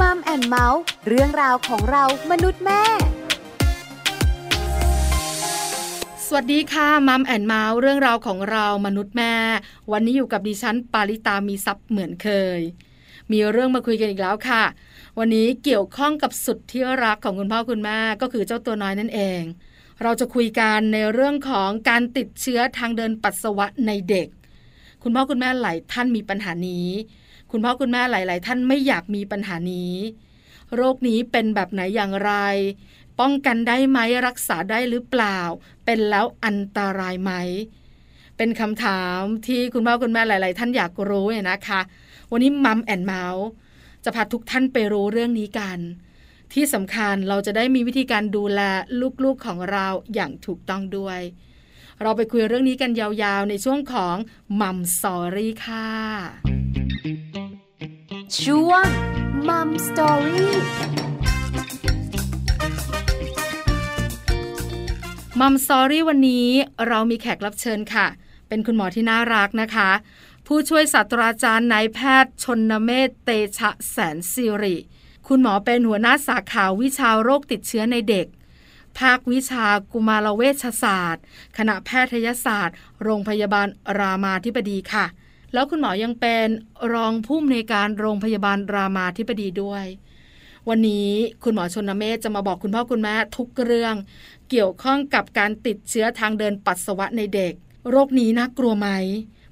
Mom and Mouth เรื่องราวของเรามนุษย์แม่ สวัสดีค่ะ Mom and Mouth เรื่องราวของเรามนุษย์แม่ วันนี้อยู่กับดิฉันปาริตามีซัพ์เหมือนเคย มีเรื่องมาคุยกันอีกแล้วค่ะ วันนี้เกี่ยวข้องกับสุดที่รักของคุณพ่อคุณแม่ก็คือเจ้าตัวน้อยนั่นเอง เราจะคุยกันในเรื่องของการติดเชื้อทางเดินปัสสาวะในเด็ก คุณพ่อคุณแม่หลายท่านมีปัญหานี้ คุณพ่อคุณแม่หลาย ๆ ท่านไม่อยากมีปัญหานี้ โรคนี้เป็นแบบไหนอย่างไร ป้องกันได้ไหมรักษาได้หรือเปล่า เป็นแล้วอันตรายไหม เป็นคำถามที่คุณพ่อคุณแม่หลาย ๆ ท่านอยากรู้เนี่ยนะคะ วันนี้มัมแอนเมาส์จะพาทุกท่านไปรู้เรื่องนี้กัน ที่สำคัญเราจะได้มีวิธีการดูแลลูก ๆ ของเราอย่างถูกต้องด้วยเราไปคุยเรื่องนี้กันยาวๆ ในช่วงของ Mom Story ค่ะ ช่วง Mom Story Mom Story วันนี้เรามีแขกรับเชิญค่ะ เป็นคุณหมอที่น่ารักนะคะ ผู้ช่วยศาสตราจารย์นายแพทย์ชนเมธเตชะแสนสิริ คุณหมอเป็นหัวหน้าสาขาวิชาโรคติดเชื้อในเด็ก ภาควิชากุมารเวชศาสตร์ คณะแพทยศาสตร์ โรงพยาบาลรามาธิบดีค่ะ แล้วคุณหมอยังเป็นรองผู้อำนวยการโรงพยาบาลรามาธิบดีด้วย วันนี้คุณหมอชนเมธจะมาบอกคุณพ่อคุณแม่ทุกเรื่อง เกี่ยวข้องกับการติดเชื้อทางเดินปัสสาวะในเด็ก โรคนี้น่ากลัวไหม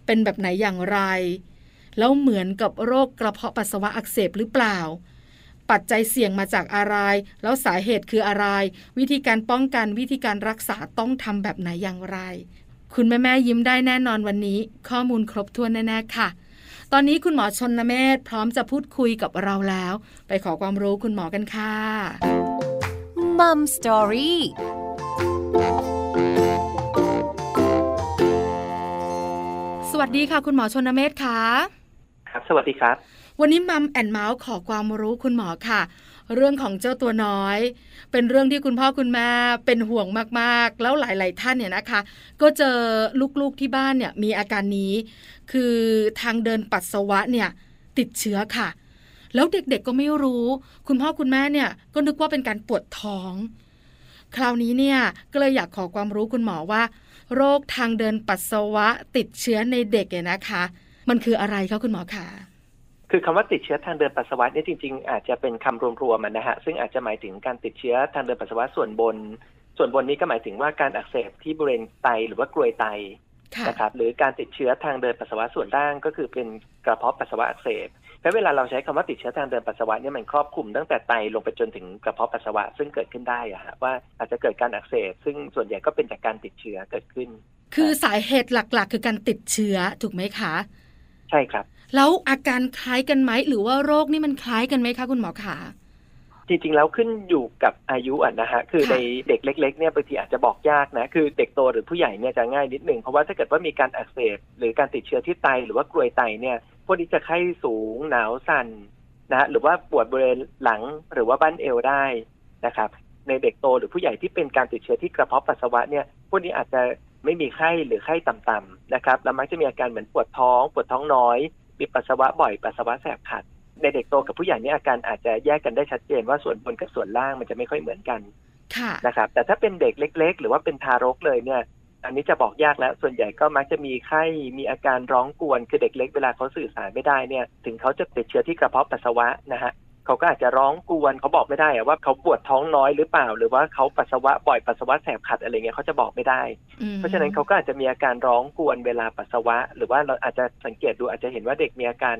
เป็นแบบไหนอย่างไร แล้วเหมือนกับโรคกระเพาะปัสสาวะอักเสบหรือเปล่าปัจจัยเสี่ยงมาจากอะไร แล้วสาเหตุคืออะไร วิธีการป้องกันวิธีการรักษาต้องทำแบบไหนอย่างไร คุณแม่แม่ๆยิ้มได้แน่นอนวันนี้ ข้อมูลครบถ้วนแน่ๆค่ะ ตอนนี้คุณหมอชนเมธพร้อมจะพูดคุยกับเราแล้ว ไปขอความรู้คุณหมอกันค่ะมัมสตอรี่สวัสดีค่ะ คุณหมอชนเมธค่ะ ครับ สวัสดีครับ วันนี้มัมแอนเมาส์ขอความรู้คุณหมอค่ะ เรื่องของเจ้าตัวน้อย เป็นเรื่องที่คุณพ่อคุณแม่เป็นห่วงมากๆ แล้วหลาย ๆ ท่านเนี่ยนะคะ ก็เจอลูกๆที่บ้านเนี่ยมีอาการนี้ คือทางเดินปัสสาวะเนี่ยติดเชื้อค่ะ แล้วเด็กๆก็ไม่รู้ คุณพ่อคุณแม่เนี่ยก็นึกว่าเป็นการปวดท้อง คราวนี้เนี่ยก็เลยอยากขอความรู้คุณหมอว่า โรคทางเดินปัสสาวะติดเชื้อในเด็กเนี่ยนะคะ มันคืออะไรคะคุณหมอคะคือคำว่าติดเชื้อทางเดินปัสสาวะเนี่ยจริง ๆ อาจจะเป็นคำรวมๆมันนะฮะซึ่งอาจจะหมายถึงการติดเชื้อทางเดินปัสสาวะส่วนบน ส่วนบนนี้ก็หมายถึงว่าการอักเสบที่บริเวณไตหรือว่ากรวยไตค่ะนะครับหรือการติดเชื้อทางเดินปัสสาวะส่วนล่างก็คือเป็นกระเพาะปัสสาวะอักเสบเพราะเวลาเราใช้คำว่าติดเชื้อทางเดินปัสสาวะเนี่ยมันครอบคลุมตั้งแต่ไตลงไปจนถึงกระเพาะปัสสาวะซึ่งเกิดขึ้นได้อะฮะว่าอาจจะเกิดการอักเสบซึ่งส่วนใหญ่ก็เป็นจากการติดเชื้อเกิดขึ้น คือสาเหตุหลักๆ คือการติดเชื้อถูกไหมคะใช่ครับ แล้วอาการคล้ายกันไหมหรือว่าโรคนี่มันคล้ายกันไหมคะคุณหมอขาจริงๆแล้วขึ้นอยู่กับอายุอะนะฮะคือค่ะในเด็กเล็กๆเนี่ยบางทีอาจจะบอกยากนะคือเด็กโตหรือผู้ใหญ่เนี่ยจะง่ายนิดหนึ่งเพราะว่าถ้าเกิดว่ามีการอักเสบหรือการติดเชื้อที่ไตหรือว่ากรวยไตเนี่ยพวกนี้จะไข้สูงหนาวสั่นนะฮะหรือว่าปวดบริเวณหลังหรือว่าบั้นเอวได้นะครับ ในเด็กโตหรือผู้ใหญ่ที่เป็นการติดเชื้อที่กระเพาะปัสสาวะเนี่ยพวกนี้อาจจะ ไม่มีไข้หรือไข้ต่ำๆนะครับแล้วมักจะมีอาการเหมือนปวดท้อง ปวดท้องน้อย มีปัสสาวะบ่อยปัสสาวะแสบขัด ในเด็กโตกับผู้ใหญ่เนี่ยอาการอาจจะแยกกันได้ชัดเจนว่าส่วนบนกับส่วนล่างมันจะไม่ค่อยเหมือนกันค่ะนะครับ แต่ถ้าเป็นเด็กเล็ก ๆ หรือว่าเป็นทารกเลยเนี่ย อันนี้จะบอกยากแล้ว ส่วนใหญ่ก็มักจะมีไข้ มีอาการร้องกวน คือเด็กเล็กเวลาเขาสื่อสารไม่ได้เนี่ย ถึงเขาจะติดเชื้อที่กระเพาะปัสสาวะนะฮะ เขาก็อาจจะร้องกวนเขาบอกไม่ได้อะว่าเขาปวดท้องน้อยหรือเปล่า หรือว่าเขาปัสสาวะบ่อยปัสสาวะแสบขัดอะไรเงี้ยเขาจะบอกไม่ได้อืมเพราะฉะนั้นเขาก็อาจจะมีอาการร้องกวนเวลาปัสสาวะ หรือว่าเราอาจจะสังเกตดูอาจจะเห็นว่าเด็กมีอาการ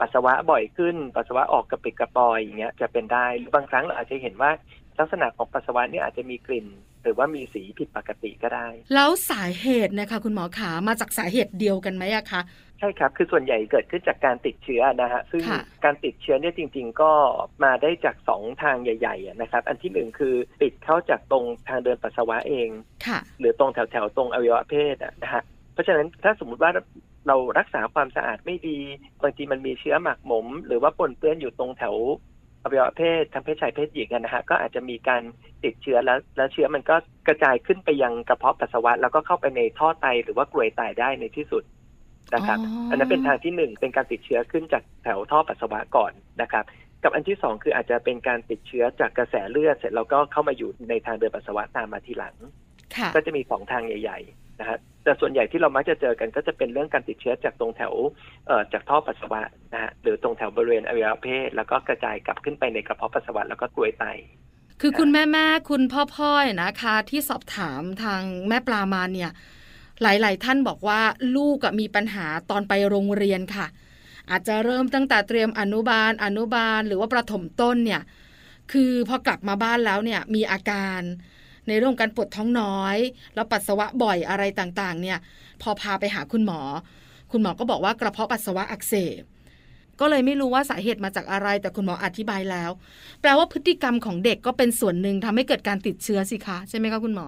ปัสสาวะบ่อยขึ้น ปัสสาวะออกกระปิดกระปอยอย่างเงี้ยจะเป็นได้หรือบางครั้งเราอาจจะเห็นว่าลักษณะของปัสสาวะเนี่ยอาจจะมีกลิ่น หรือว่ามีสีผิดปกติก็ได้ แล้วสาเหตุนะคะคุณหมอขามาจากสาเหตุเดียวกันไหมอะคะ ใช่ครับ คือส่วนใหญ่เกิดขึ้นจากการติดเชื้อนะฮะ ซึ่งค่ะการติดเชื้อเนี่ยจริง ๆ ก็มาได้จากสองทางใหญ่ๆอะนะครับ อันที่หนึ่งคือติดเข้าจากตรงทางเดินปัสสาวะเองค่ะหรือตรงแถวๆตรงอวัยวะเพศอะนะฮะ เพราะฉะนั้นถ้าสมมุติว่าเรารักษาความสะอาดไม่ดีบางทีมันมีเชื้อหมักหมม หรือว่าปนเปื้อนอยู่ตรงแถวอวัยวะเพศทั้งเพศชายเพศหญิงกันนะฮะก็อาจจะมีการติดเชื้อแล้ว แล้วเชื้อมันก็กระจายขึ้นไปยังกระเพาะปัสสาวะ แล้วก็เข้าไปในท่อไตหรือว่ากรวยไตได้ในที่สุด นะครับอ๋ออัอันนั้นเป็นทางที่หนึ่งเป็นการติดเชื้อขึ้นจากแถวท่อปัสสาวะก่อนนะครับ กับอันที่สองคืออาจจะเป็นการติดเชื้อจากกระแสเลือดเสร็จแล้วก็เข้ามาอยู่ในทางเดินปัสสาวะตามมาทีหลังค่ะก็จะมีสองทางใหญ่ๆนะฮะแต่ส่วนใหญ่ที่เรามักจะเจอกันก็จะเป็นเรื่องการติดเชื้อจากตรงแถวเอ่อจากท่อปัสสาวะนะฮะหรือตรงแถวบริเวณอวัยวะเพศ แล้วก็กระจายกลับขึ้นไปในกระเพาะปัสสาวะแล้วก็กรวยไตคือคุณแม่แม่คุณพ่อพ่อยนะคะ ที่สอบถามทางแม่ปลามาเนี่ย หลายๆ ท่านบอกว่าลูกมีปัญหาตอนไปโรงเรียนค่ะ อาจจะเริ่มตั้งแต่เตรียมอนุบาล อนุบาล หรือว่าประถมต้นเนี่ยคือพอกลับมาบ้านแล้วเนี่ยมีอาการในเรื่องการปวดท้องน้อย แล้วปัสสาวะบ่อยอะไรต่างๆ เนี่ย พอพาไปหาคุณหมอ คุณหมอก็บอกว่ากระเพาะปัสสาวะอักเสบก็เลยไม่รู้ว่าสาเหตุมาจากอะไร แต่คุณหมออธิบายแล้ว แปลว่าพฤติกรรมของเด็กก็เป็นส่วนหนึ่งทำให้เกิดการติดเชื้อสิคะ ใช่ไหมคะคุณหมอ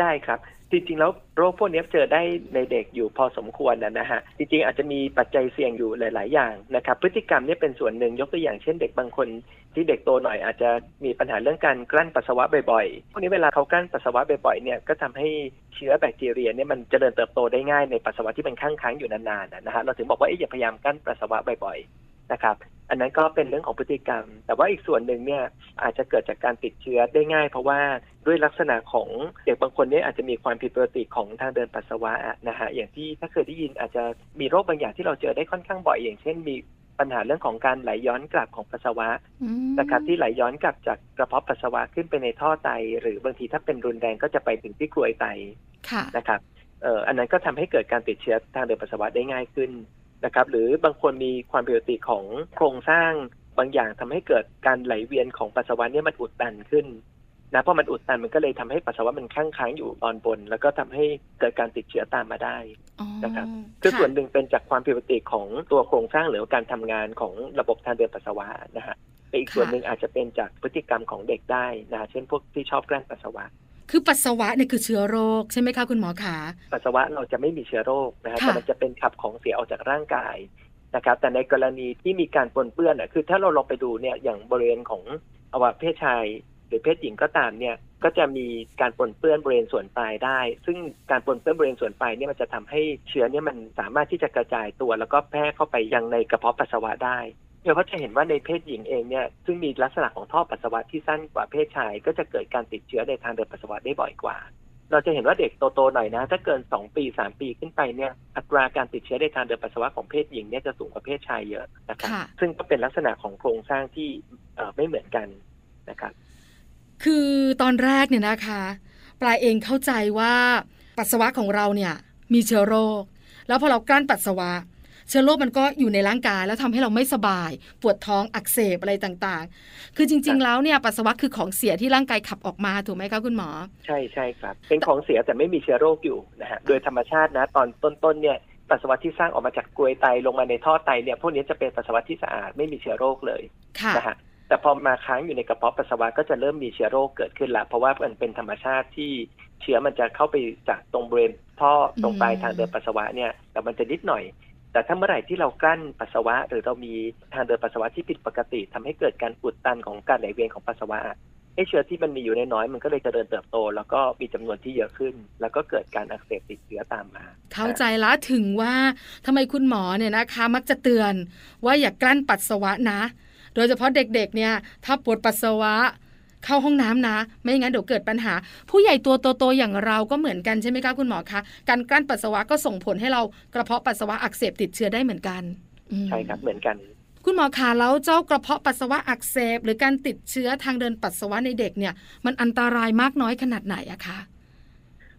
ได้ครับ จริงๆแล้วโรคพวกนี้เจอได้ในเด็กอยู่พอสมควรนะฮะจริงๆอาจจะมีปัจจัยเสี่ยงอยู่หลาย ๆ อย่างนะครับพฤติกรรมนี่เป็นส่วนหนึ่งยกตัวอย่างเช่นเด็กบางคน ที่เด็กโตหน่อยอาจจะมีปัญหาเรื่องการกลั้นปัสสาวะบ่อยๆพวกนี้เวลาเขากลั้นปัสสาวะบ่อยๆเนี่ยก็ทำให้เชื้อแบคทีเรียเนี่ยมันเจริญเติบโตได้ง่ายในปัสสาวะที่มันค้างค้างๆอยู่นานๆนะฮะเราถึงบอกว่าเอ๊ะอย่าพยายามกลั้นปัสสาวะบ่อยๆนะครับ อันนั้นก็เป็นเรื่องของพฤติกรรม แต่ว่าอีกส่วนหนึ่งเนี่ยอาจจะเกิดจากการติดเชื้อได้ง่าย เพราะว่าด้วยลักษณะของเด็กบางคนเนี่ยอาจจะมีความผิดปกติของทางเดินปัสสาวะนะฮะอย่างที่ถ้าเคยได้ยินอาจจะมีโรคบางอย่างที่เราเจอได้ค่อนข้างบ่อยอย่างเช่นมีปัญหาเรื่องของการไหลย้อนกลับของปัสสาวะอืมนะครับที่ไหลย้อนกลับจากกระเพาะปัสสาวะขึ้นไปในท่อไต หรือบางทีถ้าเป็นรุนแรงก็จะไปถึงที่กรวยไตค่ะนะครับเอ่ออันนั้นก็ทำให้เกิดการติดเชื้อทางเดินปัสสาวะได้ง่ายขึ้น นะครับหรือบางคนมีความผิดปกติของโครงสร้างบางอย่างทำให้เกิดการไหลเวียนของปัสสาวะเนี่ยมันอุดตันขึ้นนะเพราะมันอุดตันมันก็เลยทำให้ปัสสาวะมันค้างค้างๆอยู่ตอนบน แล้วก็ทำให้เกิดการติดเชื้อตามมาได้อ๋อนะครับคือส่วนหนึ่งเป็นจากความผิดปกติของตัวโครงสร้างหรือการทำงานของระบบทางเดินปัสสาวะนะฮะแต่อีกส่วนหนึ่งอาจจะเป็นจากพฤติกรรมของเด็กได้นะฮะเช่นพวกที่ชอบแกล้งปัสสาวะ คือปัสสาวะเนี่ยคือเชื้อโรคใช่ไหมคะคุณหมอขาปัสสาวะเราจะไม่มีเชื้อโรคนะฮะค่ะแต่มันจะเป็นขับของเสียออกจากร่างกายนะครับ แต่ในกรณีที่มีการปนเปื้อนอะคือถ้าเราลองไปดูเนี่ยอย่างบริเวณของอวัยวะเพศชายหรือเพศหญิงก็ตามเนี่ยก็จะมีการปนเปื้อนบริเวณส่วนปลายได้ ซึ่งการปนเปื้อนบริเวณส่วนปลายเนี่ยมันจะทำให้เชื้อเนี่ยมันสามารถที่จะกระจายตัว แล้วก็แพร่เข้าไปยังในกระเพาะปัสสาวะได้ เดี๋ยวก็จะเห็นว่าในเพศหญิงเองเนี่ยซึ่งมีลักษณะของท่อปัสสาวะที่สั้นกว่าเพศชาย ก็จะเกิดการติดเชื้อในทางเดินปัสสาวะได้บ่อยกว่า เราจะเห็นว่าเด็กโตๆหน่อยนะ ถ้าเกิน 2 ปี 3 ปีขึ้นไปเนี่ยอัตราการติดเชื้อในทางเดินปัสสาวะของเพศหญิงเนี่ยจะสูงกว่าเพศชายเยอะนะครับค่ะซึ่งก็เป็นลักษณะของโครงสร้างที่เอ่อไม่เหมือนกันนะครับคือตอนแรกเนี่ยนะคะ ปลายเองเข้าใจว่าปัสสาวะของเราเนี่ยมีเชื้อโรค แล้วพอเรากลั้นปัสสาวะ เชื้อโรคมันก็อยู่ในร่างกาย แล้วทำให้เราไม่สบาย ปวดท้องอักเสบอะไรต่างๆ คือจริง ๆ แล้วเนี่ยปัสสาวะคือของเสียที่ร่างกายขับออกมาถูกไหมคะคุณหมอ ใช่ใช่ครับ เป็นของเสียแต่ไม่มีเชื้อโรคอยู่นะฮะโดยธรรมชาตินะ ตอนต้นๆเนี่ยปัสสาวะที่สร้างออกมาจากกรวยไตลงมาในท่อไตเนี่ยพวกนี้จะเป็นปัสสาวะที่สะอาดไม่มีเชื้อโรคเลยค่ะนะฮะแต่พอมาค้างอยู่ในกระเพาะปัสสาวะก็จะเริ่มมีเชื้อโรคเกิดขึ้นละเพราะว่ามันเป็นธรรมชาติที่เชื้อมันจะเข้าไปจากตรงบริเวณท่อตรงปลายทางเดินปัสสาวะเนี่ยแต่มันจะนิดหน่อย แต่ถ้าเมื่อไหร่ที่เรากลั้นปัสสาวะ หรือเรามีทางเดินปัสสาวะที่ผิดปกติทำให้เกิดการอุดตันของการไหลเวียนของปัสสาวะไอเชื้อที่มันมีอยู่น้อยมันก็เลยจเจริญเติบโต แล้วก็มีจำนวนที่เยอะขึ้น แล้วก็เกิดการอักเสบติดเชื้อตามมา เข้าใจละถึงว่าทำไมคุณหมอเนี่ยนะคะ มักจะเตือนว่าอย่ากกลั้นปัสสาวะนะ โดยเฉพาะเด็กๆเนี่ยถ้าปวดปัสสาวะ เข้าห้องน้ำนะ ไม่งั้นเดี๋ยวเกิดปัญหา ผู้ใหญ่ตัวโตๆอย่างเราก็เหมือนกันใช่ไหมคะคุณหมอคะการกลั้นปัสสาวะก็ส่งผลให้เรากระเพาะปัสสาวะอักเสบติดเชื้อได้เหมือนกันอืมใช่ครับเหมือนกัน คุณหมอคะแล้วเจ้ากระเพาะปัสสาวะอักเสบ หรือการติดเชื้อทางเดินปัสสาวะในเด็กเนี่ย มันอันตรายมากน้อยขนาดไหนอะคะ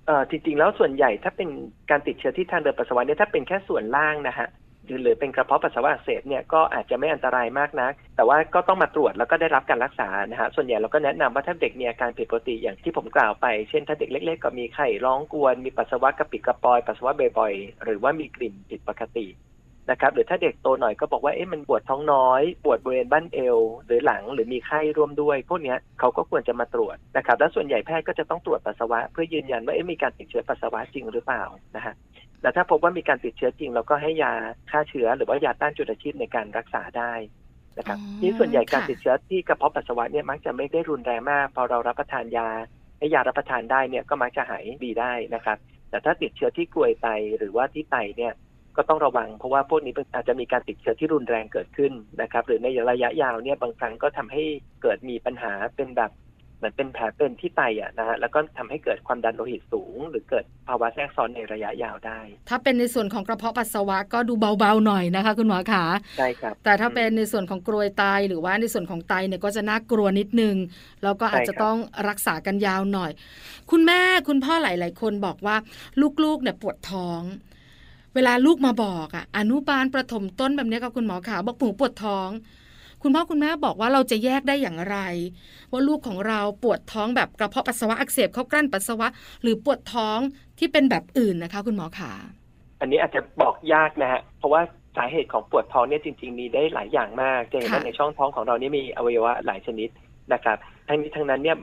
เอ่อจริงๆแล้วส่วนใหญ่ถ้าเป็นการติดเชื้อที่ทางเดินปัสสาวะเนี่ยถ้าเป็นแค่ส่วนล่างนะฮะ หรือเป็นกระเพาะปัสสาวะอักเสบเนี่ยก็อาจจะไม่อันตรายมากนัก แต่ว่าก็ต้องมาตรวจแล้วก็ได้รับการรักษานะฮะส่วนใหญ่เราก็แนะนำว่าถ้าเด็กมีอาการผิดปกติอย่างที่ผมกล่าวไป เช่นถ้าเด็กเล็ก ๆ ก็มีไข้ร้องกวน มีปัสสาวะกระปิดกระปอยปัสสาวะบ่อยๆหรือว่ามีกลิ่นผิดปกตินะครับหรือถ้าเด็กโตหน่อยก็บอกว่าเอ๊ะมันปวดท้องน้อยปวดบริเวณบั้นเอว หรือหลังหรือมีไข้ร่วมด้วย พวกนี้เขาก็ควรจะมาตรวจนะครับและส่วนใหญ่แพทย์ก็จะต้องตรวจปัสสาวะ เพื่อยืนยันว่าเอ๊ะมีการติดเชื้อปัสสาวะจริงหรือเปล่านะฮะ แต่ถ้าพบว่ามีการติดเชื้อจริง เราก็ให้ยาฆ่าเชื้อ หรือว่ายาต้านจุลชีพในการรักษาได้นะครับอ๋อนี่ส่วนใหญ่การค่ะติดเชื้อที่กระเพาะปัสสาวะเนี่ยมักจะไม่ได้รุนแรงมาก พอเรารับประทานยาให้ยารับประทานได้เนี่ยก็มักจะหายดีได้นะครับ แต่ถ้าติดเชื้อที่กรวยไตหรือว่าที่ไตเนี่ยก็ต้องระวัง เพราะว่าพวกนี้อาจจะมีการติดเชื้อที่รุนแรงเกิดขึ้นนะครับ หรือในระยะยาวเนี่ยบางครั้งก็ทำให้เกิดมีปัญหาเป็นแบบเห มือนเป็นแผลเป็นที่ไตอะนะฮะแล้วก็ทำให้เกิดความดันโลหิตสูง หรือเกิดภาวะแทรกซ้อนในระยะยาวได้ ถ้าเป็นในส่วนของกระเพาะปัสสาวะก็ดูเบาๆหน่อยนะคะ คุณหมอขาใช่ครับแต่ถ้าเป็นในส่วนของกรวยไตหรือว่าในส่วนของไตเนี่ยก็จะน่ากลัวนิดนึงแล้วก็อาจจะต้องรักษากันยาวหน่อย คุณแม่คุณพ่อหลาย ๆ คนบอกว่าลูกๆเนี่ยปวดท้องเวลาลูกมาบอกอะอนุบาลประถมต้นแบบนี้กับคุณหมอขาบอกหมูปวดท้อง คุณพ่อคุณแม่บอกว่าเราจะแยกได้อย่างไร ว่าลูกของเราปวดท้องแบบกระเพาะปัสสาวะอักเสบเขากลั้นปัสสาวะ หรือปวดท้องที่เป็นแบบอื่นนะคะ คุณหมอขาอันนี้อาจจะบอกยากนะฮะเพราะว่าสาเหตุของปวดท้องเนี่ยจริง ๆ มีได้หลายอย่างมากจะเห็นว่าในช่องท้องของเรานี่มีอวัยวะหลายชนิดนะครับทั้งนี้ทั้งนั้นเนี่ย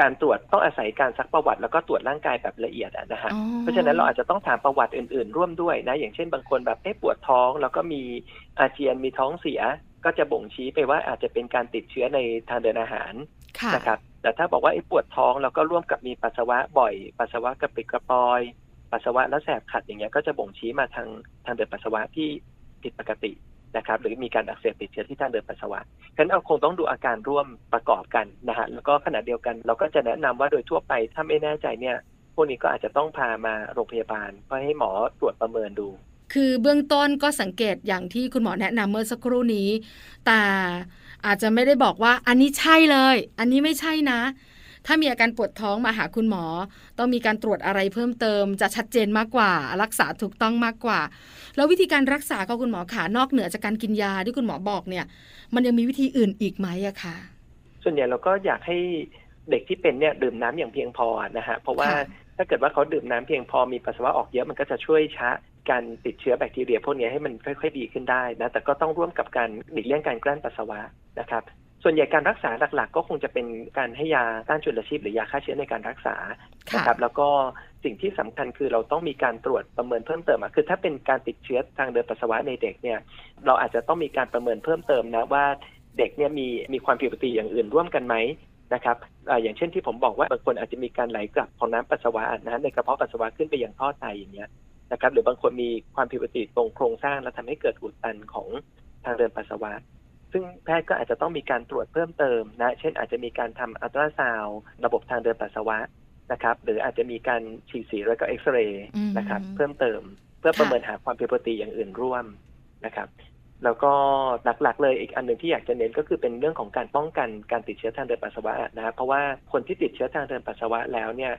การตรวจต้องอาศัยการซักประวัติแล้วก็ตรวจร่างกายแบบละเอียดนะฮะเพราะฉะนั้นเราอาจจะต้องถามประวัติอื่น ๆ ร่วมด้วยนะอย่างเช่นบางคนแบบเอ๊ะปวดท้อง แล้วก็มีอาเจียนมีท้องเสีย ก็จะบ่งชี้ไปว่าอาจจะเป็นการติดเชื้อในทางเดินอาหารนะครับ แต่ถ้าบอกว่าไอ้ปวดท้องแล้วก็ร่วมกับมีปัสสาวะบ่อย ปัสสาวะกระปิดกระปอย ปัสสาวะแล้วแสบขัดอย่างเงี้ยก็จะบ่งชี้มาทางทางเดินปัสสาวะที่ผิดปกตินะครับ หรือมีการอักเสบติดเชื้อที่ทางเดินปัสสาวะฉะนั้นเราคงต้องดูอาการร่วมประกอบกันนะฮะแล้วก็ขณะเดียวกัน เราก็จะแนะนำว่าโดยทั่วไปถ้าไม่แน่ใจเนี่ยพวกนี้ก็อาจจะต้องพามาโรงพยาบาลเพื่อให้หมอตรวจประเมินดู คือเบื้องต้นก็สังเกตอย่างที่คุณหมอแนะนำเมื่อสักครู่นี้ แต่อาจจะไม่ได้บอกว่าอันนี้ใช่เลย อันนี้ไม่ใช่นะ ถ้ามีอาการปวดท้องมาหาคุณหมอ ต้องมีการตรวจอะไรเพิ่มเติม จะชัดเจนมากกว่า รักษาถูกต้องมากกว่า แล้ววิธีการรักษาของคุณหมอขานอกเหนือจากการกินยาที่คุณหมอบอกเนี่ย มันยังมีวิธีอื่นอีกไหมอะคะส่วนใหญ่เราก็อยากให้เด็กที่เป็นเนี่ยดื่มน้ำอย่างเพียงพอนะฮะเพราะว่าถ้าเกิดว่าเขาดื่มน้ำเพียงพอมีปัสสาวะออกเยอะมันก็จะช่วยช้า การติดเชื้อแบคทีเรียพวกนี้ให้มันค่อย ๆ ดีขึ้นได้นะแต่ก็ต้องร่วมกับการหลีกเลี่ยงการกลั้นปัสสาวะนะครับส่วนใหญ่การรักษาหลักๆ ก็คงจะเป็นการให้ยาต้านจุลชีพหรือยาฆ่าเชื้อในการรักษานะครับแล้วก็สิ่งที่สำคัญคือเราต้องมีการตรวจประเมินเพิ่มเติมคือถ้าเป็นการติดเชื้อทางเดินปัสสาวะในเด็กเนี่ยเราอาจจะต้องมีการประเมินเพิ่มเติมนะว่าเด็กเนี่ยมีมีความผิดปกติอย่างอื่นร่วมกันไหมนะครับออย่างเช่นที่ผมบอกว่าบางคนอาจจะมีการไหลกลับของน้ำปัสสาวะนะในกระเพาะปัสสาวะขึ้นไปยังท่อไตอย่างเงี้ย นะครับ หรือบางคนมีความผิดปกติตรงโครงสร้าง แล้วทำให้เกิดอุดตันของทางเดินปัสสาวะ ซึ่งแพทย์ก็อาจจะต้องมีการตรวจเพิ่มเติมนะ เช่น อาจจะมีการทำอัลตราซาวระบบทางเดินปัสสาวะนะครับ หรืออาจจะมีการฉีดสีแล้วก็เอ็กซเรย์นะครับ เพิ่มเติมเพื่อประเมินหาความผิดปกติอย่างอื่นร่วมนะครับแล้วก็หลักๆ เลยอีกอันหนึ่งที่อยากจะเน้นก็คือเป็นเรื่องของการป้องกันการติดเชื้อทางเดินปัสสาวะนะครับเพราะว่าคนที่ติดเชื้อทางเดินปัสสาวะแล้วเนี่ย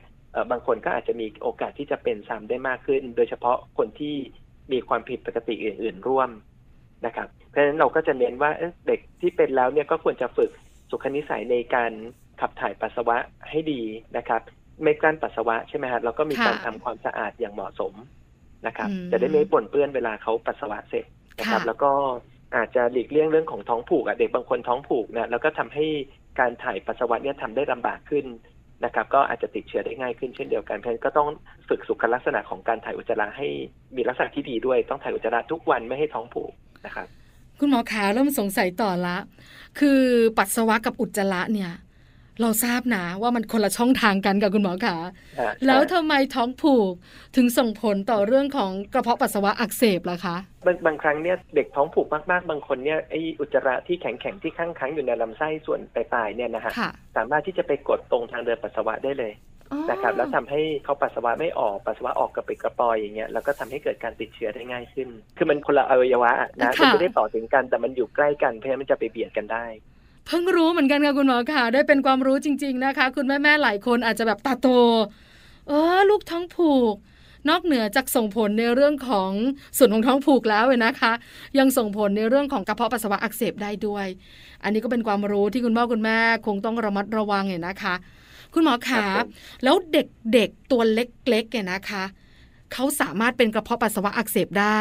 บางคนก็อาจจะมีโอกาสที่จะเป็นซ้ำได้มากขึ้น โดยเฉพาะคนที่มีความผิดปกติอื่น ๆ ร่วมนะครับ เพราะฉะนั้นเราก็จะเน้นว่าเด็กที่เป็นแล้วเนี่ยก็ควรจะฝึกสุขนิสัยในการขับถ่ายปัสสาวะให้ดีนะครับ ไม่กลั้นปัสสาวะใช่ไหมครับแล้วก็มีการทำความสะอาดอย่างเหมาะสมนะครับ จะได้ไม่ปนเปื้อนเวลาเขาปัสสาวะเสร็จนะครับ แล้วก็อาจจะหลีกเลี่ยงเรื่องของท้องผูกอะเด็กบางคนท้องผูกนะแล้วก็ทำให้การถ่ายปัสสาวะเนี่ยทำได้ลำบากขึ้น นะครับก็อาจจะติดเชื้อได้ง่ายขึ้นเช่นเดียวกันเพราะฉะนั้นก็ต้องฝึกสุขลักษณะของการถ่ายอุจจาระให้มีลักษณะที่ดีด้วยต้องถ่ายอุจจาระทุกวันไม่ให้ท้องผูกนะครับ คุณหมอขาเริ่มสงสัยต่อละ คือปัสสาวะกับอุจจาระเนี่ย เราทราบนะว่ามันคนละช่องทางกันกับคุณหมอขาแล้วทำไมท้องผูกถึงส่งผลต่อเรื่องของกระเพาะปัสสาวะอักเสบล่ะคะบางบางครั้งเนี่ยเด็กท้องผูกมากๆ บางคนเนี่ยไออุจจาระที่แข็งๆที่ข้างค้างอยู่ในลำไส้ส่วนปลายๆเนี่ยนะฮะสามารถที่จะไปกดตรงทางเดินปัสสาวะได้เลยนะครับแล้วทำให้เขาปัสสาวะไม่ออกปัสสาวะออกกระปิดกระปอยอย่างเงี้ยแล้วก็ทำให้เกิดการติดเชื้อได้ง่ายขึ้น คือมันคนละอวัยวะนะมันไม่ได้ต่อถึงกันแต่มันอยู่ใกล้กันเพราะฉะนั้นมันจะไปเบียดกันได้ เพิ่งรู้เหมือนกันค่ะคุณหมอค่ะ ได้เป็นความรู้จริง ๆนะคะ คุณแม่ๆหลายคนอาจจะแบบตาโต เออ ลูกท้องผูก นอกเหนือจากส่งผลในเรื่องของส่วนของท้องผูกแล้วเลยนะคะ ยังส่งผลในเรื่องของกระเพาะปัสสาวะอักเสบได้ด้วย อันนี้ก็เป็นความรู้ที่คุณพ่อคุณแม่คงต้องระมัดระวังเนี่ยนะคะ คุณหมอขาแล้วเด็กๆตัวเล็กๆเนี่ยนะคะเขาสามารถเป็นกระเพาะปัสสาวะอักเสบได้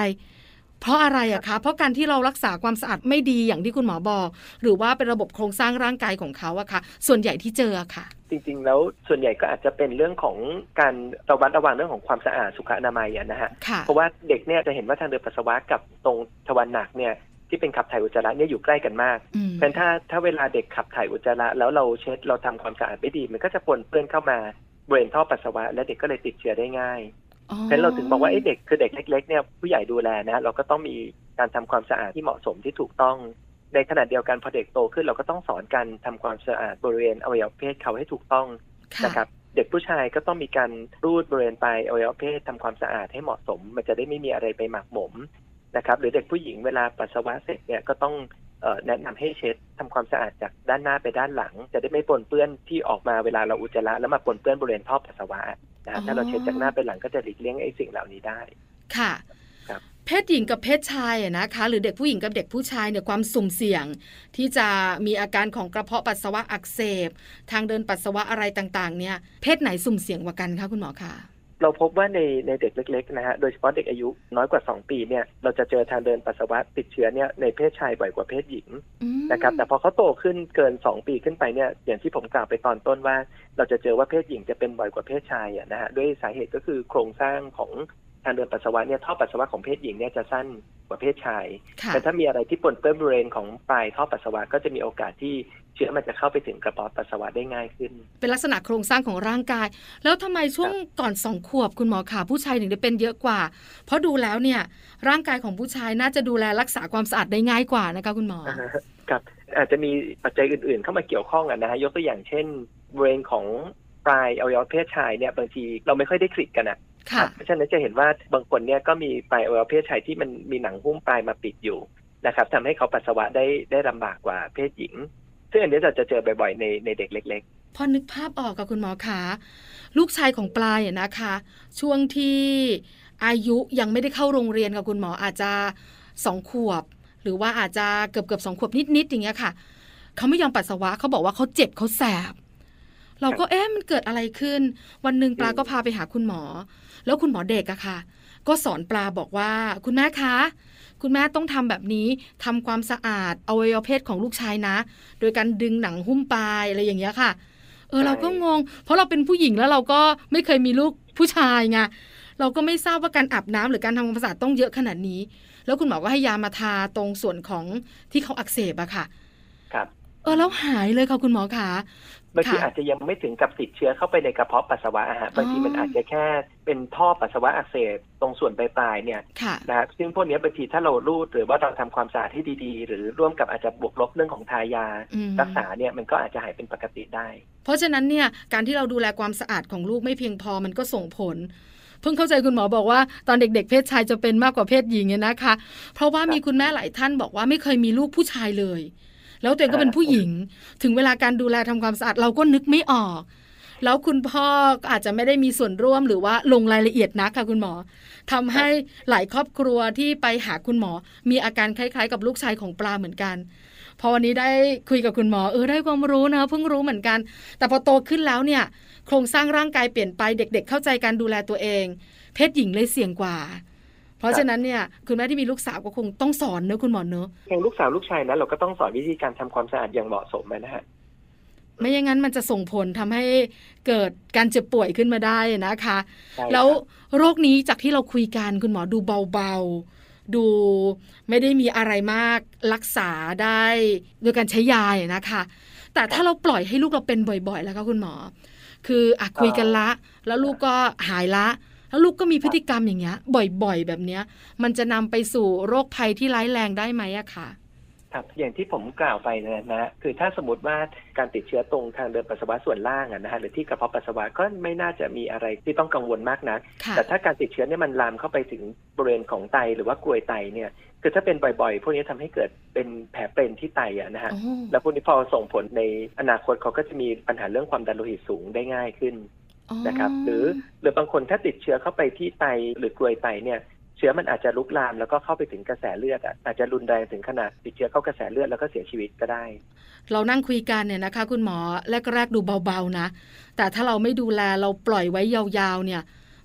เพราะอะไรอะคะเพราะการที่เรารักษาความสะอาดไม่ดีอย่างที่คุณหมอบอก หรือว่าเป็นระบบโครงสร้างร่างกายของเขาอะคะส่วนใหญ่ที่เจอค่ะ จริงๆ แล้วส่วนใหญ่ก็อาจจะเป็นเรื่องของการระวัดระวังเรื่องของความสะอาดสุขอนามัยนะฮะเพราะว่าเด็กเนี่ยจะเห็นว่าทางเดินปัสสาวะกับตรงทวารหนักเนี่ยที่เป็นขับถ่ายอุจจาระเนี่ยอยู่ใกล้กันมากเพราะถ้าถ้าเวลาเด็กขับถ่ายอุจจาระแล้วเราเช็ดเราทำความสะอาดไม่ดี มันก็จะปนเปื้อนเข้ามาบริเวณท่อปัสสาวะ และเด็กก็เลยติดเชื้อได้ง่าย อ๋อฉะนั้นเราถึงบอกว่าไอ้เด็กคือเด็กเล็กๆเนี่ยผู้ใหญ่ดูแลนะเราก็ต้องมีการทำความสะอาดที่เหมาะสมที่ถูกต้อง ในขณะเดียวกันพอเด็กโตขึ้น เราก็ต้องสอนการทำความสะอาดบริเวณอวัยวะเพศเขาให้ถูกต้องค่ะนะครับเด็กผู้ชายก็ต้องมีการรูดบริเวณปลายอวัยวะเพศทำความสะอาดให้เหมาะสม มันจะได้ไม่มีอะไรไปหมักหมมนะครับหรือเด็กผู้หญิงเวลาปัสสาวะเสร็จเนี่ยก็ต้องเอ่อแนะนำให้เช็ดทำความสะอาดจากด้านหน้าไปด้านหลัง จะได้ไม่ปนเปื้อนที่ออกมาเวลาเราอุจจาระแล้วมาปนเปื้อนบริเวณท่อปัสสาวะ นะถ้าเราเช็ดจากหน้าไปหลังก็จะหลีกเลี่ยงไอ้สิ่งเหล่านี้ได้ค่ะครับเพศหญิงกับเพศชายอะนะคะ หรือเด็กผู้หญิงกับเด็กผู้ชายเนี่ยความสุ่มเสี่ยง ที่จะมีอาการของกระเพาะปัสสาวะอักเสบ ทางเดินปัสสาวะอะไรต่างๆ เนี่ย เพศไหนสุ่มเสี่ยงกว่ากันคะคุณหมอคะ เราพบว่าในในเด็กเล็กๆนะฮะโดยเฉพาะเด็กอายุน้อยกว่า 2 ปีเนี่ยเราจะเจอทางเดินปัสสาวะติดเชื้อเนี่ยในเพศชายบ่อยกว่าเพศหญิงอืมนะครับแต่พอเขาโตขึ้นเกิน 2 ปีขึ้นไปเนี่ยอย่างที่ผมกล่าวไปตอนต้นว่า เราจะเจอว่าเพศหญิงจะเป็นบ่อยกว่าเพศชายอะนะฮะด้วยสาเหตุก็คือโครงสร้างของ ทางเดินปัสสาวะเนี่ยท่อปัสสาวะของเพศหญิงเนี่ยจะสั้นกว่าเพศชายค่ะแต่ถ้ามีอะไรที่ปนเปื้อนบริเวณของปลายท่อปัสสาวะก็จะมีโอกาสที่เชื้อมันจะเข้าไปถึงกระเพาะปัสสาวะได้ง่ายขึ้น เป็นลักษณะโครงสร้างของร่างกาย แล้วทำไมช่วงก่อนสองขวบคุณหมอขาผู้ชายถึงได้เป็นเยอะกว่า เพราะดูแล้วเนี่ยร่างกายของผู้ชายน่าจะดูแลรักษาความสะอาดได้ง่ายกว่านะคะคุณหมออ่าฮะครับอาจจะมีปัจจัยอื่นๆ เข้ามาเกี่ยวข้องกันนะฮะยกตัวอย่างเช่นบริเวณของปลายอวัยวะเพศชายเนี่ยบางทีเราไม่ค่อยได้คลิกกันอะค่ะ เพราะฉะนั้นจะเห็นว่าบางคนเนี่ยก็มีปลายอวัยวะเพศชายที่มันมีหนังหุ้มปลายมาปิดอยู่นะครับทำให้เขาปัสสาวะได้ได้ลำบากกว่าเพศหญิง ซึ่งอันนี้เราจะเจอบ่อยๆในในเด็กเล็กพอนึกภาพออกกับคุณหมอขาลูกชายของปลายอะนะคะ ช่วงที่อายุยังไม่ได้เข้าโรงเรียนกับคุณหมออาจจะสองขวบ หรือว่าอาจจะเกือบเกือบสองขวบนิดๆอย่างเงี้ยค่ะเขาไม่ยอมปัสสาวะเขาบอกว่าเขาเจ็บเขาแสบ เราก็เอ๊ะมันเกิดอะไรขึ้น วันหนึ่งปลาก็พาไปหาคุณหมอ แล้วคุณหมอเด็กอะค่ะ ก็สอนปลาบอกว่า คุณแม่คะคุณแม่ต้องทำแบบนี้ทำความสะอาดอวัยวะเพศของลูกชายนะ โดยการดึงหนังหุ้มปลายอะไรอย่างเงี้ยค่ะ เออใช่เราก็งง เพราะเราเป็นผู้หญิงแล้วเราก็ไม่เคยมีลูกผู้ชายไงเราก็ไม่ทราบว่าการอาบน้ำหรือการทำความสะอาดต้องเยอะขนาดนี้ แล้วคุณหมอก็ให้ยามาทาตรงส่วนของที่เขาอักเสบอะค่ะๆครับ เออแล้วหายเลยค่ะคุณหมอขา บางทีค่ะอาจจะยังไม่ถึงกับติดเชื้อเข้าไปในกระเพาะปัสสาวะอะฮะบางทีมันอ๋อออาจจะแค่เป็นท่อปัสสาวะอักเสบตรงส่วนปลายๆเนี่ยค่ะนะครับซึ่งพวกเนี้ยบางทีถ้าเรารูดหรือว่าเราทำความสะอาดให้ดีๆ หรือร่วมกับอาจจะบวกลบเรื่องของทายาอืมรักษาเนี่ยมันก็อาจจะหายเป็นปกติได้ เพราะฉะนั้นเนี่ยการที่เราดูแลความสะอาดของลูกไม่เพียงพอมันก็ส่งผลเพิ่งเข้าใจคุณหมอบอกว่าตอนเด็ก ๆ เพศชายจะเป็นมากกว่าเพศหญิงเนี่ยนะคะ เพราะว่าครับมีคุณแม่หลายท่านบอกว่าไม่เคยมีลูกผู้ชายเลย แล้วตัวเองก็เป็นผู้หญิง ถึงเวลาการดูแลทำความสะอาดเราก็นึกไม่ออก แล้วคุณพ่อก็อาจจะไม่ได้มีส่วนร่วมหรือว่าลงรายละเอียดนักค่ะคุณหมอทำให้หลายครอบครัวที่ไปหาคุณหมอ มีอาการคล้ายๆ กับลูกชายของปลาเหมือนกันพอวันนี้ได้คุยกับคุณหมอเออได้ความรู้นะเพิ่งรู้เหมือนกัน แต่พอโตขึ้นแล้วเนี่ยโครงสร้างร่างกายเปลี่ยนไปเด็ก ๆ เข้าใจการดูแลตัวเอง เพศหญิงเลยเสี่ยงกว่า เพราะฉะนั้นเนี่ยคุณแม่ที่มีลูกสาวก็คงต้องสอนเนอะคุณหมอเนอะอย่างลูกสาวลูกชายนะเราก็ต้องสอนวิธีการทำความสะอาดอย่างเหมาะสมนะฮะไม่อย่างนั้นมันจะส่งผลทำให้เกิดการเจ็บป่วยขึ้นมาได้นะคะใช่ครับแล้วโรคนี้จากที่เราคุยกันคุณหมอดูเบาๆ ดูไม่ได้มีอะไรมากรักษาได้โดยการใช้ยาเนี่ยนะคะ แต่ถ้าเราปล่อยให้ลูกเราเป็นบ่อยๆ แล้วคะคุณหมอ คืออะคุยกันละ แล้วลูกก็หายละ แล้วลูกก็มีพฤติกรรมอย่างเงี้ย บ่อยๆ แบบเนี้ย มันจะนำไปสู่โรคภัยที่ร้ายแรงได้ไหมอะคะครับอย่างที่ผมกล่าวไปนะนะคือถ้าสมมติว่าการติดเชื้อตรงทางเดินปัสสาวะส่วนล่างอะนะฮะหรือที่กระเพาะปัสสาวะก็ไม่น่าจะมีอะไรที่ต้องกังวลมากนักค่ะแต่ถ้าการติดเชื้อเนี่ยมันลามเข้าไปถึงบริเวณของไตหรือว่ากรวยไตเนี่ยคือถ้าเป็นบ่อยๆ พวกนี้ทำให้เกิดเป็นแผลเป็นที่ไตอะนะฮะโอ้แล้วพวกนี้พอส่งผลในอนาคตเขาก็จะมีปัญหาเรื่องความดันโลหิตสูงได้ง่ายขึ้น นะครับ หรือหรือบางคนถ้าติดเชื้อเข้าไปที่ไตหรือกรวยไตเนี่ยเชื้อมันอาจจะลุกลามแล้วก็เข้าไปถึงกระแสเลือดอะอาจจะรุนแรงถึงขนาดติดเชื้อเข้ากระแสเลือดแล้วก็เสียชีวิตก็ได้ เรานั่งคุยกันเนี่ยนะคะ คุณหมอแรกๆดูเบาๆนะ แต่ถ้าเราไม่ดูแลเราปล่อยไว้ยาวๆเนี่ย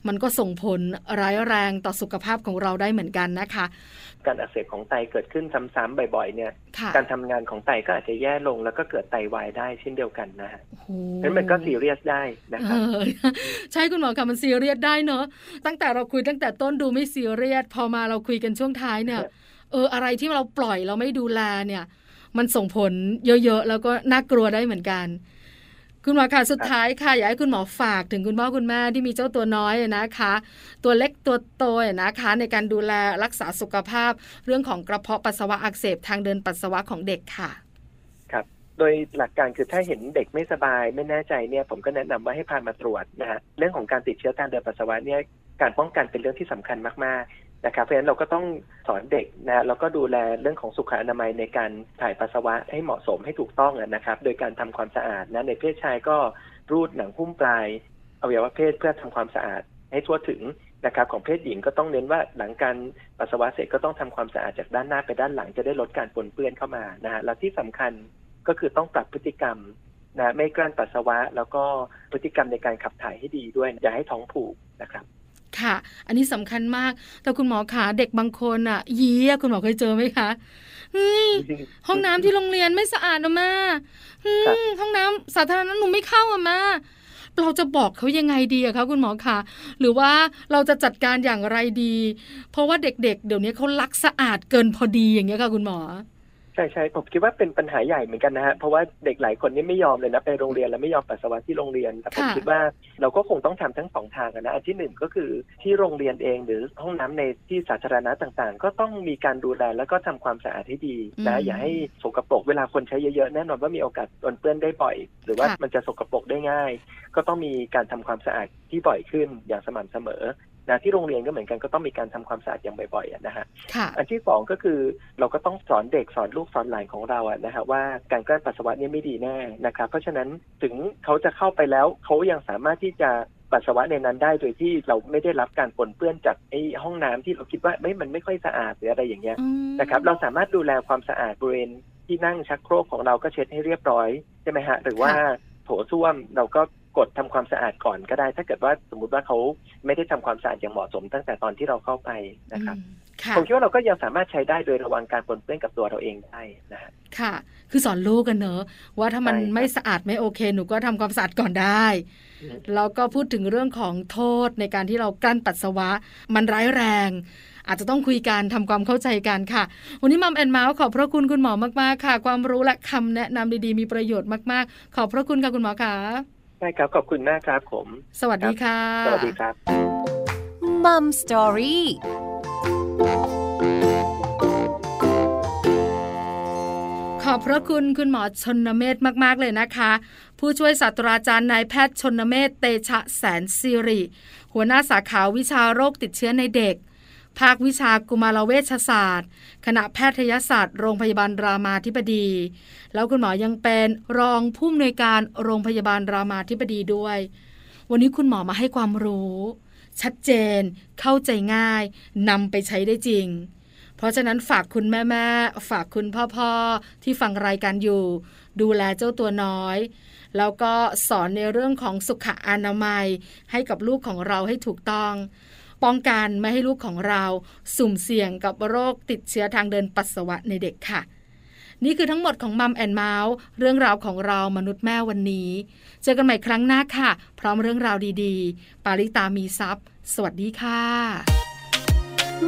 มันก็ส่งผลร้ายแรงต่อสุขภาพของเราได้เหมือนกันนะคะ การอักเสบของไตเกิดขึ้นซ้ำๆบ่อยๆ เนี่ยค่ะการทำงานของไตก็อาจจะแย่ลงแล้วก็เกิดไตวายได้เช่นเดียวกันนะฮะโอ้โหเพราะฉะนั้นมันก็ซีเรียสได้นะครับเออใช่คุณหมอค่ะมันซีเรียสได้เนอะตั้งแต่เราคุยตั้งแต่ต้นดูไม่ซีเรียสพอมาเราคุยกันช่วงท้ายเนี่ยครับเอออะไรที่เราปล่อยเราไม่ดูแลเนี่ย มันส่งผลเยอะๆ แล้วก็น่ากลัวได้เหมือนกัน คุณหมอค่ะสุดท้ายค่ะอยากให้คุณหมอฝากถึงคุณพ่อคุณแม่ที่มีเจ้าตัวน้อยนะคะ ตัวเล็กตัวโตนะคะ ในการดูแลรักษาสุขภาพ เรื่องของกระเพาะปัสสาวะอักเสบทางเดินปัสสาวะของเด็กค่ะ ครับ โดยหลักการคือถ้าเห็นเด็กไม่สบายไม่แน่ใจเนี่ย ผมก็แนะนำว่าให้พามาตรวจนะฮะเรื่องของการติดเชื้อทางเดินปัสสาวะเนี่ยการป้องกันเป็นเรื่องที่สำคัญมากๆ นะครับเพราะฉะนั้นเราก็ต้องสอนเด็กนะแล้วก็ดูแลเรื่องของสุขอนามัยในการถ่ายปัสสาวะให้เหมาะสมให้ถูกต้องนะครับ โดยการทำความสะอาดนะในเพศชายก็รูดหนังหุ้มปลายอวัยวะเพศเพื่อทำความสะอาดให้ทั่วถึงนะครับของเพศหญิงก็ต้องเน้นว่าหลังการปัสสาวะเสร็จก็ต้องทำความสะอาดจากด้านหน้าไปด้านหลังจะได้ลดการปนเปื้อนเข้ามานะฮะแล้วที่สำคัญก็คือต้องปรับพฤติกรรมนะไม่กลั้นปัสสาวะ แล้วก็พฤติกรรมในการขับถ่ายให้ดีด้วยอย่าให้ท้องผูกนะครับ ค่ะ อันนี้สำคัญมาก แต่คุณหมอขาเด็กบางคนอะยี้คุณหมอเคยเจอไหมคะเฮ้ยห้องน้ำที่โรงเรียนไม่สะอาดอะมาห้องน้ำสาธารณะหนูไม่เข้าอะมาเราจะบอกเขายังไงดีอะคะคุณหมอคะหรือว่าเราจะจัดการอย่างไรดี เพราะว่าเด็กๆ เดี๋ยวนี้เขาลักสะอาดเกินพอดีอย่างเงี้ยค่ะคุณหมอใช่ใช่ผมคิดว่าเป็นปัญหาใหญ่เหมือนกันนะฮะเพราะว่าเด็กหลายคนนี่ไม่ยอมเลยนะไปโรงเรียนแล้วไม่ยอมปัสสาวะที่โรงเรียนแต่ผมคิดว่าเราก็คงต้องทำทั้งสองทางนะอันที่หนึ่งก็คือที่โรงเรียนเองหรือห้องน้ำในที่สาธารณะต่างๆ ก็ต้องมีการดูแลแล้วก็ทำความสะอาดให้ดีนะอย่าให้สกปรกเวลาคนใช้เยอะๆแน่นอนว่ามีโอกาสปนเปื้อนได้บ่อย หรือว่ามันจะสกปรกได้ง่าย ก็ต้องมีการทำความสะอาดที่บ่อยขึ้นอย่างสม่ำเสมอ นะที่โรงเรียนก็เหมือนกันก็ต้องมีการทำความสะอาดอย่างบ่อยๆนะฮะอันที่สองก็คือเราก็ต้องสอนเด็กสอนลูกสอนหลานของเราอะนะฮะว่าการกลั้นปัสสาวะนี่ไม่ดีแน่นะครับ เพราะฉะนั้นถึงเขาจะเข้าไปแล้วเขายังสามารถที่จะปัสสาวะในนั้นได้โดยที่เราไม่ได้รับการปนเปื้อนจากไอ้ห้องน้ำที่เราคิดว่าไม่มันไม่ค่อยสะอาดหรืออะไรอย่างเงี้ยนะครับ เราสามารถดูแลความสะอาดบริเวณที่นั่งชักโครกของเราก็เช็ดให้เรียบร้อยใช่ไหมฮะหรือว่าโถส้วมเราก็ กดทำความสะอาดก่อนก็ได้ ถ้าเกิดว่าสมมุติว่าเขาไม่ได้ทำความสะอาดอย่างเหมาะสม ตั้งแต่ตอนที่เราเข้าไปนะครับผมคิดว่าเราก็ยังสามารถใช้ได้โดยระวังการปนเปื้อนกับตัวเราเองได้นะค่ะ คือสอนลูกกันเนอะว่าถ้ามันไม่สะอาดไม่โอเค หนูก็ทำความสะอาดก่อนได้ แล้วก็พูดถึงเรื่องของโทษในการที่เรากลั้นปัสสาวะ มันร้ายแรง อาจจะต้องคุยกันทำความเข้าใจกันค่ะ วันนี้มัมแอนเมาส์ขอบพระคุณคุณหมอมากๆค่ะ ความรู้และคำแนะนำดีๆมีประโยชน์มากๆ ขอบพระคุณค่ะคุณหมอค่ะ ใช่ครับ ขอบคุณมากครับผม สวัสดีค่ะ สวัสดีครับมัมสตอรี่ขอบพระคุณคุณหมอชนเมธมาก ๆ เลยนะคะ ผู้ช่วยศาสตราจารย์นายแพทย์ชนเมธเตชะแสนสิริ หัวหน้าสาขาวิชาโรคติดเชื้อในเด็ก ภาควิชากุมารเวชศาสตร์ คณะแพทยศาสตร์ โรงพยาบาลรามาธิบดี แล้วคุณหมอยังเป็นรองผู้อำนวยการโรงพยาบาลรามาธิบดีด้วย วันนี้คุณหมอมาให้ความรู้ ชัดเจน เข้าใจง่ายนำไปใช้ได้จริง เพราะฉะนั้นฝากคุณแม่แม่ฝากคุณพ่อพ่อที่ฟังรายการอยู่ ดูแลเจ้าตัวน้อยแล้วก็สอนในเรื่องของสุขอนามัยให้กับลูกของเราให้ถูกต้อง ป้องกันไม่ให้ลูกของเราสุ่มเสี่ยงกับโรคติดเชื้อทางเดินปัสสาวะในเด็กค่ะ นี่คือทั้งหมดของมัมแอนเมาส์เรื่องราวของเรามนุษย์แม่วันนี้ เจอกันใหม่ครั้งหน้าค่ะ พร้อมเรื่องราวดีๆ ปาริตามีซัพ์สวัสดีค่ะ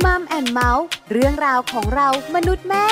มัมแอนเมาส์เรื่องราวของเรามนุษย์แม่